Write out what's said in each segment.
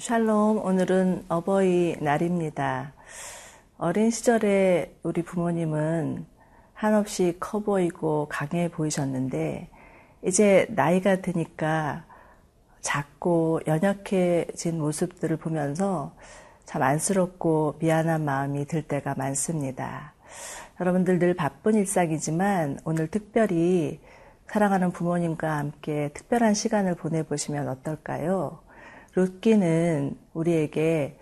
샬롬, 오늘은 어버이 날입니다. 어린 시절에 우리 부모님은 한없이 커 보이고 강해 보이셨는데, 이제 나이가 드니까 작고 연약해진 모습들을 보면서 참 안쓰럽고 미안한 마음이 들 때가 많습니다. 여러분들 늘 바쁜 일상이지만 오늘 특별히 사랑하는 부모님과 함께 특별한 시간을 보내보시면 어떨까요? 룻기는 우리에게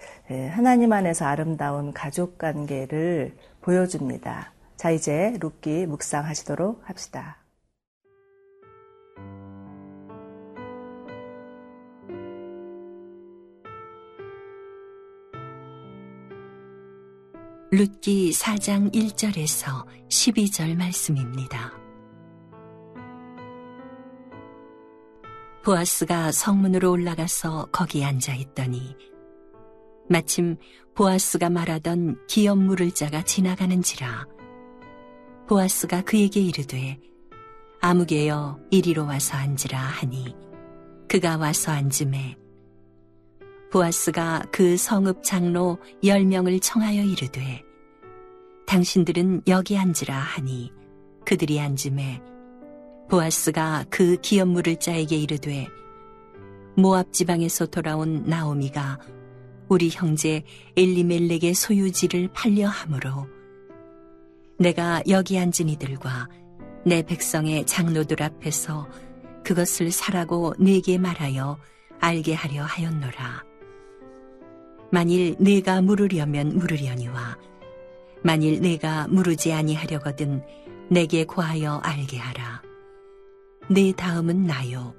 하나님 안에서 아름다운 가족 관계를 보여줍니다. 자, 이제 룻기 묵상하시도록 합시다. 룻기 4장 1절에서 12절 말씀입니다. 보아스가 성문으로 올라가서 거기 앉아 있더니 마침 보아스가 말하던 기업 물을 자가 지나가는지라 보아스가 그에게 이르되 아무개여 이리로 와서 앉으라 하니 그가 와서 앉음에 보아스가 그 성읍 장로 열 명을 청하여 이르되 당신들은 여기 앉으라 하니 그들이 앉음에 보아스가 그 기업 물을 자에게 이르되 모압 지방에서 돌아온 나오미가 우리 형제 엘리멜렉의 소유지를 팔려 함으로 내가 여기 앉은 이들과 내 백성의 장로들 앞에서 그것을 사라고 네게 말하여 알게 하려 하였노라. 만일 내가 물으려면 물으려니와 만일 내가 물으지 아니하려거든 내게 고하여 알게 하라. 내 다음은 나요.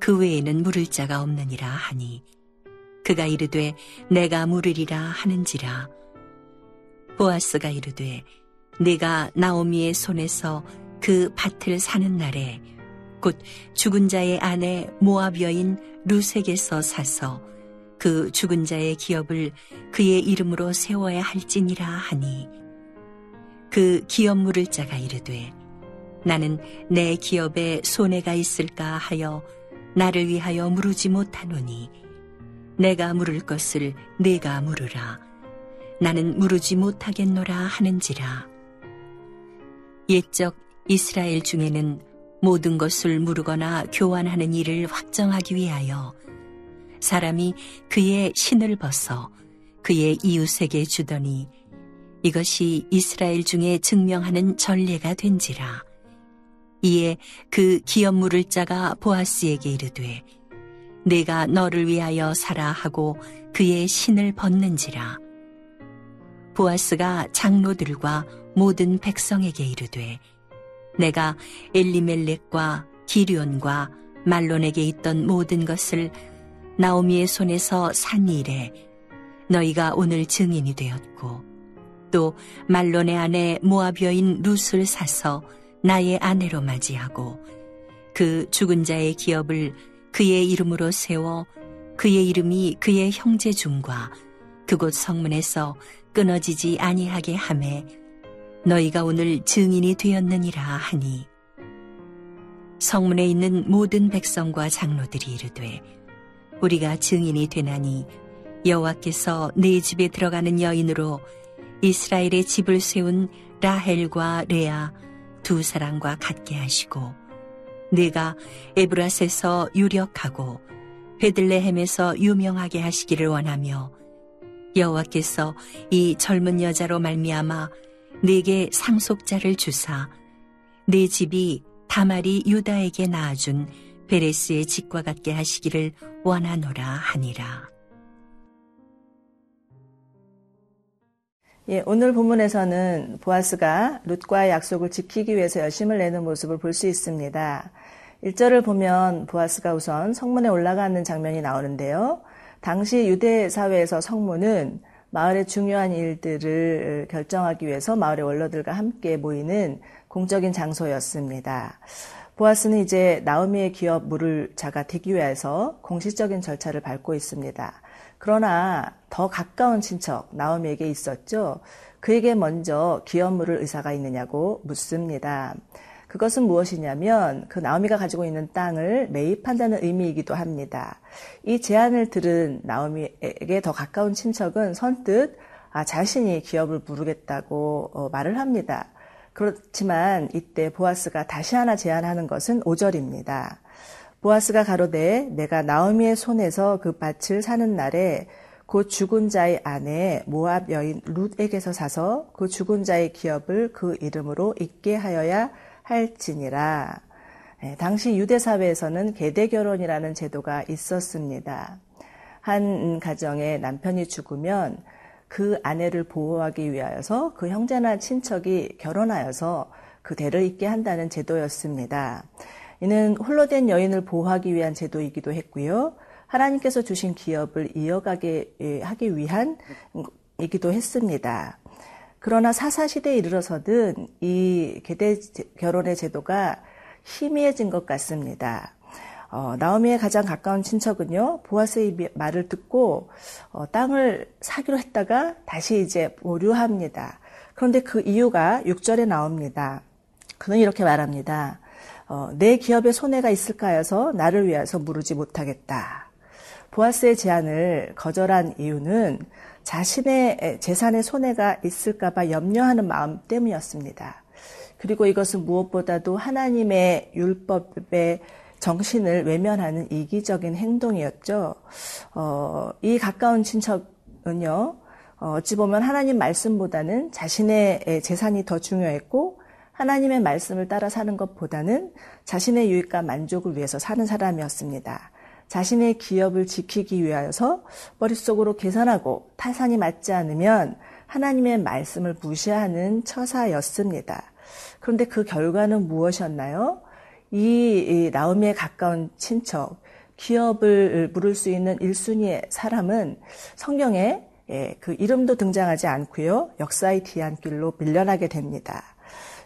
그 외에는 물을 자가 없느니라 하니 그가 이르되 내가 물으리라 하는지라 보아스가 이르되 내가 나오미의 손에서 그 밭을 사는 날에 곧 죽은 자의 아내 모압 여인 루색에서 사서 그 죽은 자의 기업을 그의 이름으로 세워야 할지니라 하니 그 기업 물을 자가 이르되 나는 내 기업에 손해가 있을까 하여 나를 위하여 물으지 못하노니 내가 물을 것을 내가 물으라 나는 물으지 못하겠노라 하는지라 옛적 이스라엘 중에는 모든 것을 물으거나 교환하는 일을 확정하기 위하여 사람이 그의 신을 벗어 그의 이웃에게 주더니 이것이 이스라엘 중에 증명하는 전례가 된지라. 이에 그 기업 물을 자가 보아스에게 이르되 내가 너를 위하여 살아 하고 그의 신을 벗는지라. 보아스가 장로들과 모든 백성에게 이르되 내가 엘리멜렉과 기리온과 말론에게 있던 모든 것을 나오미의 손에서 산 일에 너희가 오늘 증인이 되었고 또 말론의 아내 여인 룻을 사서 나의 아내로 맞이하고 그 죽은 자의 기업을 그의 이름으로 세워 그의 이름이 그의 형제 중과 그곳 성문에서 끊어지지 아니하게 함에 너희가 오늘 증인이 되었느니라 하니. 성문에 있는 모든 백성과 장로들이 이르되 우리가 증인이 되나니 여호와께서 네 집에 들어가는 여인으로 이스라엘의 집을 세운 라헬과 레아 두 사람과 같게 하시고 네가 에브라스에서 유력하고 베들레헴에서 유명하게 하시기를 원하며 여호와께서 이 젊은 여자로 말미암아 네게 상속자를 주사 네 집이 다말이 유다에게 낳아준 베레스의 집과 같게 하시기를 원하노라 하니라. 예, 오늘 본문에서는 보아스가 룻과의 약속을 지키기 위해서 열심을 내는 모습을 볼 수 있습니다. 1절을 보면 보아스가 우선 성문에 올라가는 장면이 나오는데요. 당시 유대 사회에서 성문은 마을의 중요한 일들을 결정하기 위해서 마을의 원로들과 함께 모이는 공적인 장소였습니다. 보아스는 이제 나오미의 기업 물을 자가 되기 위해서 공식적인 절차를 밟고 있습니다. 그러나 더 가까운 친척 나오미에게 있었죠. 그에게 먼저 기업 물을 의사가 있느냐고 묻습니다. 그것은 무엇이냐면 그 나오미가 가지고 있는 땅을 매입한다는 의미이기도 합니다. 이 제안을 들은 나오미에게 더 가까운 친척은 선뜻 아, 자신이 기업을 부르겠다고 어, 말을 합니다. 그렇지만 이때 보아스가 다시 하나 제안하는 것은 5절입니다. 보아스가 가로되 내가 나오미의 손에서 그 밭을 사는 날에 그 죽은 자의 아내 모압 여인 룻에게서 사서 그 죽은 자의 기업을 그 이름으로 잊게 하여야 할지니라. 네, 당시 유대 사회에서는 계대 결혼이라는 제도가 있었습니다. 한 가정에 남편이 죽으면 그 아내를 보호하기 위하여서 그 형제나 친척이 결혼하여서 그 대를 잇게 한다는 제도였습니다. 이는 홀로 된 여인을 보호하기 위한 제도이기도 했고요. 하나님께서 주신 기업을 이어가게 예, 하기 위한 이기도 했습니다. 그러나 사사시대에 이르러서는 이 계대 결혼의 제도가 희미해진 것 같습니다. 어, 나오미의 가장 가까운 친척은요, 보아스의 말을 듣고 어, 땅을 사기로 했다가 다시 이제 보류합니다. 그런데 그 이유가 6절에 나옵니다. 그는 이렇게 말합니다. 어, 내 기업에 손해가 있을까 해서 나를 위해서 무르지 못하겠다. 보아스의 제안을 거절한 이유는 자신의 재산에 손해가 있을까봐 염려하는 마음 때문이었습니다. 그리고 이것은 무엇보다도 하나님의 율법의 정신을 외면하는 이기적인 행동이었죠. 어, 이 가까운 친척은요, 어, 어찌 보면 하나님 말씀보다는 자신의 재산이 더 중요했고, 하나님의 말씀을 따라 사는 것보다는 자신의 유익과 만족을 위해서 사는 사람이었습니다. 자신의 기업을 지키기 위하여서 머릿속으로 계산하고 타산이 맞지 않으면 하나님의 말씀을 무시하는 처사였습니다. 그런데 그 결과는 무엇이었나요? 이 나오미에 가까운 친척, 기업을 물을 수 있는 1순위의 사람은 성경에 예, 그 이름도 등장하지 않고요. 역사의 뒤안길로 밀려나게 됩니다.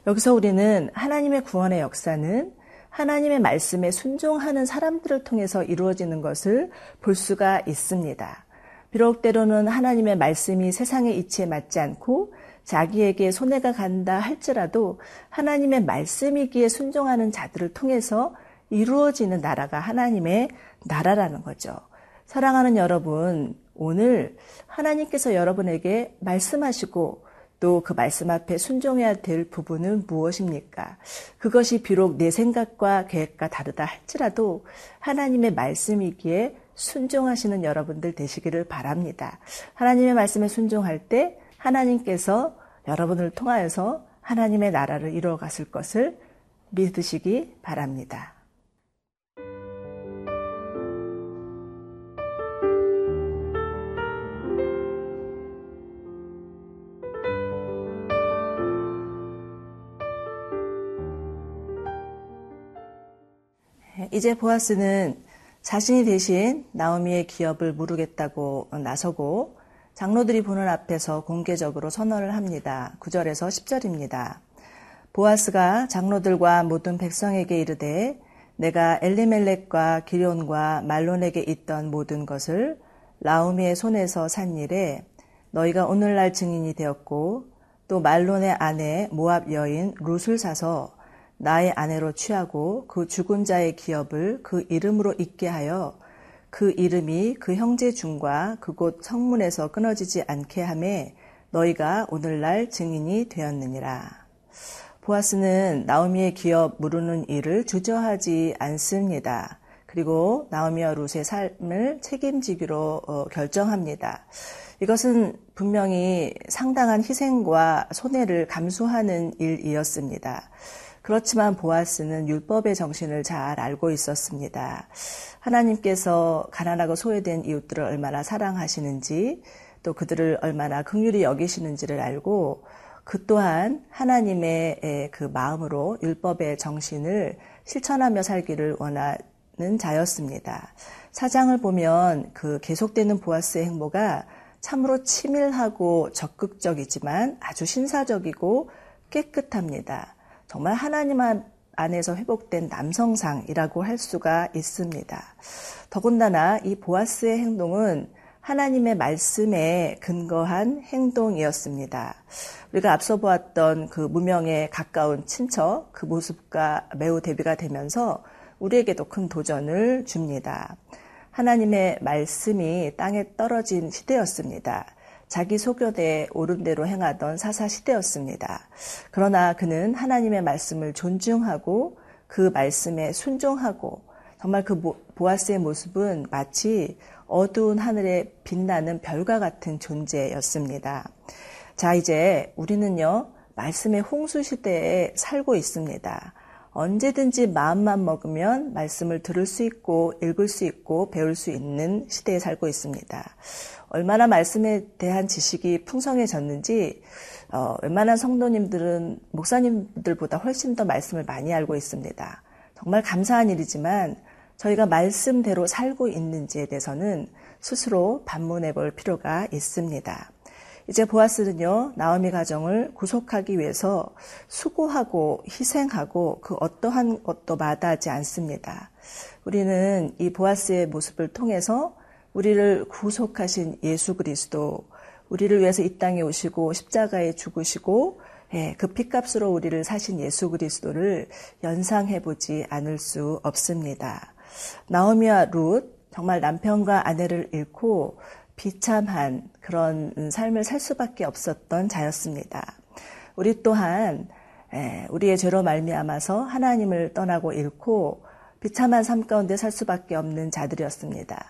여기서 우리는 하나님의 구원의 역사는 하나님의 말씀에 순종하는 사람들을 통해서 이루어지는 것을 볼 수가 있습니다. 비록 때로는 하나님의 말씀이 세상의 이치에 맞지 않고 자기에게 손해가 간다 할지라도 하나님의 말씀이기에 순종하는 자들을 통해서 이루어지는 나라가 하나님의 나라라는 거죠. 사랑하는 여러분, 오늘 하나님께서 여러분에게 말씀하시고 또 그 말씀 앞에 순종해야 될 부분은 무엇입니까? 그것이 비록 내 생각과 계획과 다르다 할지라도 하나님의 말씀이기에 순종하시는 여러분들 되시기를 바랍니다. 하나님의 말씀에 순종할 때 하나님께서 여러분을 통하여서 하나님의 나라를 이루어 갔을 것을 믿으시기 바랍니다. 이제 보아스는 자신이 대신 나오미의 기업을 물으겠다고 나서고 장로들이 보는 앞에서 공개적으로 선언을 합니다. 9절에서 10절입니다. 보아스가 장로들과 모든 백성에게 이르되 내가 엘리멜렉과 기론과 말론에게 있던 모든 것을 라우미의 손에서 산 일에 너희가 오늘날 증인이 되었고 또 말론의 아내 모압 여인 룻을 사서 나의 아내로 취하고 그 죽은 자의 기업을 그 이름으로 잊게 하여 그 이름이 그 형제 중과 그곳 성문에서 끊어지지 않게 함에 너희가 오늘날 증인이 되었느니라. 보아스는 나오미의 기업 무르는 일을 주저하지 않습니다. 그리고 나오미와 룻의 삶을 책임지기로 어, 결정합니다. 이것은 분명히 상당한 희생과 손해를 감수하는 일이었습니다. 그렇지만 보아스는 율법의 정신을 잘 알고 있었습니다. 하나님께서 가난하고 소외된 이웃들을 얼마나 사랑하시는지 또 그들을 얼마나 긍휼히 여기시는지를 알고 그 또한 하나님의 그 마음으로 율법의 정신을 실천하며 살기를 원하는 자였습니다. 사장을 보면 그 계속되는 보아스의 행보가 참으로 치밀하고 적극적이지만 아주 신사적이고 깨끗합니다. 정말 하나님 안에서 회복된 남성상이라고 할 수가 있습니다. 더군다나 이 보아스의 행동은 하나님의 말씀에 근거한 행동이었습니다. 우리가 앞서 보았던 그 무명에 가까운 친척 그 모습과 매우 대비가 되면서 우리에게도 큰 도전을 줍니다. 하나님의 말씀이 땅에 떨어진 시대였습니다. 자기 소견에 옳은 대로 행하던 사사 시대였습니다. 그러나 그는 하나님의 말씀을 존중하고 그 말씀에 순종하고 정말 그 보아스의 모습은 마치 어두운 하늘에 빛나는 별과 같은 존재였습니다. 자, 이제 우리는요, 말씀의 홍수 시대에 살고 있습니다. 언제든지 마음만 먹으면 말씀을 들을 수 있고 읽을 수 있고 배울 수 있는 시대에 살고 있습니다. 얼마나 말씀에 대한 지식이 풍성해졌는지 어, 웬만한 성도님들은 목사님들보다 훨씬 더 말씀을 많이 알고 있습니다. 정말 감사한 일이지만 저희가 말씀대로 살고 있는지에 대해서는 스스로 반문해 볼 필요가 있습니다. 이제 보아스는요, 나오미 가정을 구속하기 위해서 수고하고 희생하고 그 어떠한 것도 마다하지 않습니다. 우리는 이 보아스의 모습을 통해서 우리를 구속하신 예수 그리스도, 우리를 위해서 이 땅에 오시고 십자가에 죽으시고 예, 그 피값으로 우리를 사신 예수 그리스도를 연상해 보지 않을 수 없습니다. 나오미와 룻 정말 남편과 아내를 잃고 비참한 그런 삶을 살 수밖에 없었던 자였습니다. 우리 또한 예, 우리의 죄로 말미암아서 하나님을 떠나고 잃고 비참한 삶 가운데 살 수밖에 없는 자들이었습니다.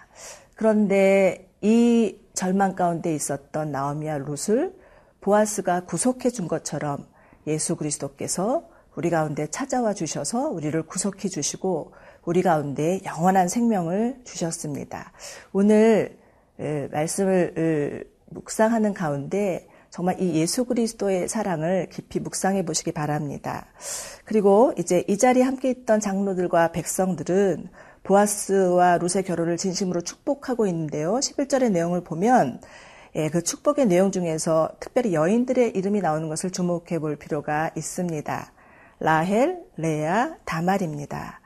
그런데 이 절망 가운데 있었던 나오미와 룻을 보아스가 구속해 준 것처럼 예수 그리스도께서 우리 가운데 찾아와 주셔서 우리를 구속해 주시고 우리 가운데 영원한 생명을 주셨습니다. 오늘 말씀을 묵상하는 가운데 정말 이 예수 그리스도의 사랑을 깊이 묵상해 보시기 바랍니다. 그리고 이제 이 자리에 함께 있던 장로들과 백성들은 보아스와 룻의 결혼을 진심으로 축복하고 있는데요. 11절의 내용을 보면 예, 그 축복의 내용 중에서 특별히 여인들의 이름이 나오는 것을 주목해 볼 필요가 있습니다. 라헬, 레아, 다말입니다.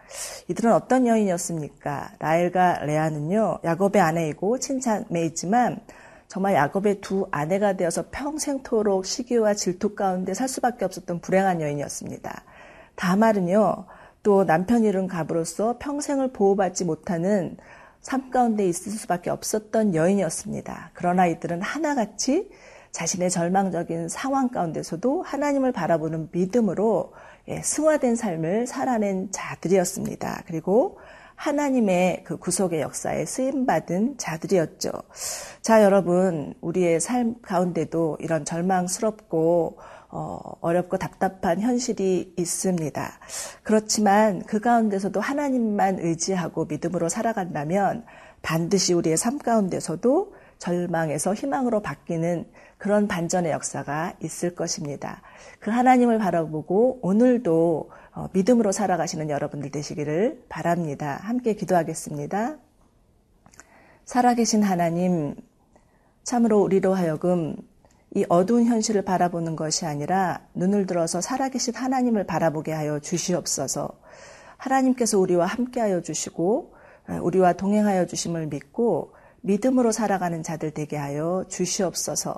이들은 어떤 여인이었습니까? 라헬과 레아는요, 야곱의 아내이고 친자매 있지만 정말 야곱의 두 아내가 되어서 평생토록 시기와 질투 가운데 살 수밖에 없었던 불행한 여인이었습니다. 다말은요, 또 남편 잃은 갑으로서 평생을 보호받지 못하는 삶 가운데 있을 수밖에 없었던 여인이었습니다. 그러나 이들은 하나같이 자신의 절망적인 상황 가운데서도 하나님을 바라보는 믿음으로 예, 승화된 삶을 살아낸 자들이었습니다. 그리고 하나님의 그 구속의 역사에 쓰임받은 자들이었죠. 자, 여러분, 우리의 삶 가운데도 이런 절망스럽고 어, 어렵고 답답한 현실이 있습니다. 그렇지만 그 가운데서도 하나님만 의지하고 믿음으로 살아간다면 반드시 우리의 삶 가운데서도 절망에서 희망으로 바뀌는 그런 반전의 역사가 있을 것입니다. 그 하나님을 바라보고 오늘도 어, 믿음으로 살아가시는 여러분들 되시기를 바랍니다. 함께 기도하겠습니다. 살아계신 하나님, 참으로 우리로 하여금 이 어두운 현실을 바라보는 것이 아니라 눈을 들어서 살아계신 하나님을 바라보게 하여 주시옵소서. 하나님께서 우리와 함께하여 주시고 우리와 동행하여 주심을 믿고 믿음으로 살아가는 자들 되게 하여 주시옵소서.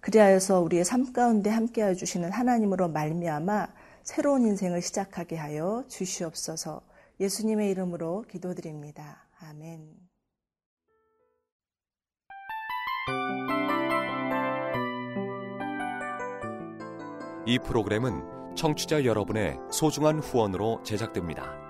그리하여서 우리의 삶 가운데 함께하여 주시는 하나님으로 말미암아 새로운 인생을 시작하게 하여 주시옵소서. 예수님의 이름으로 기도드립니다. 아멘. 이 프로그램은 청취자 여러분의 소중한 후원으로 제작됩니다.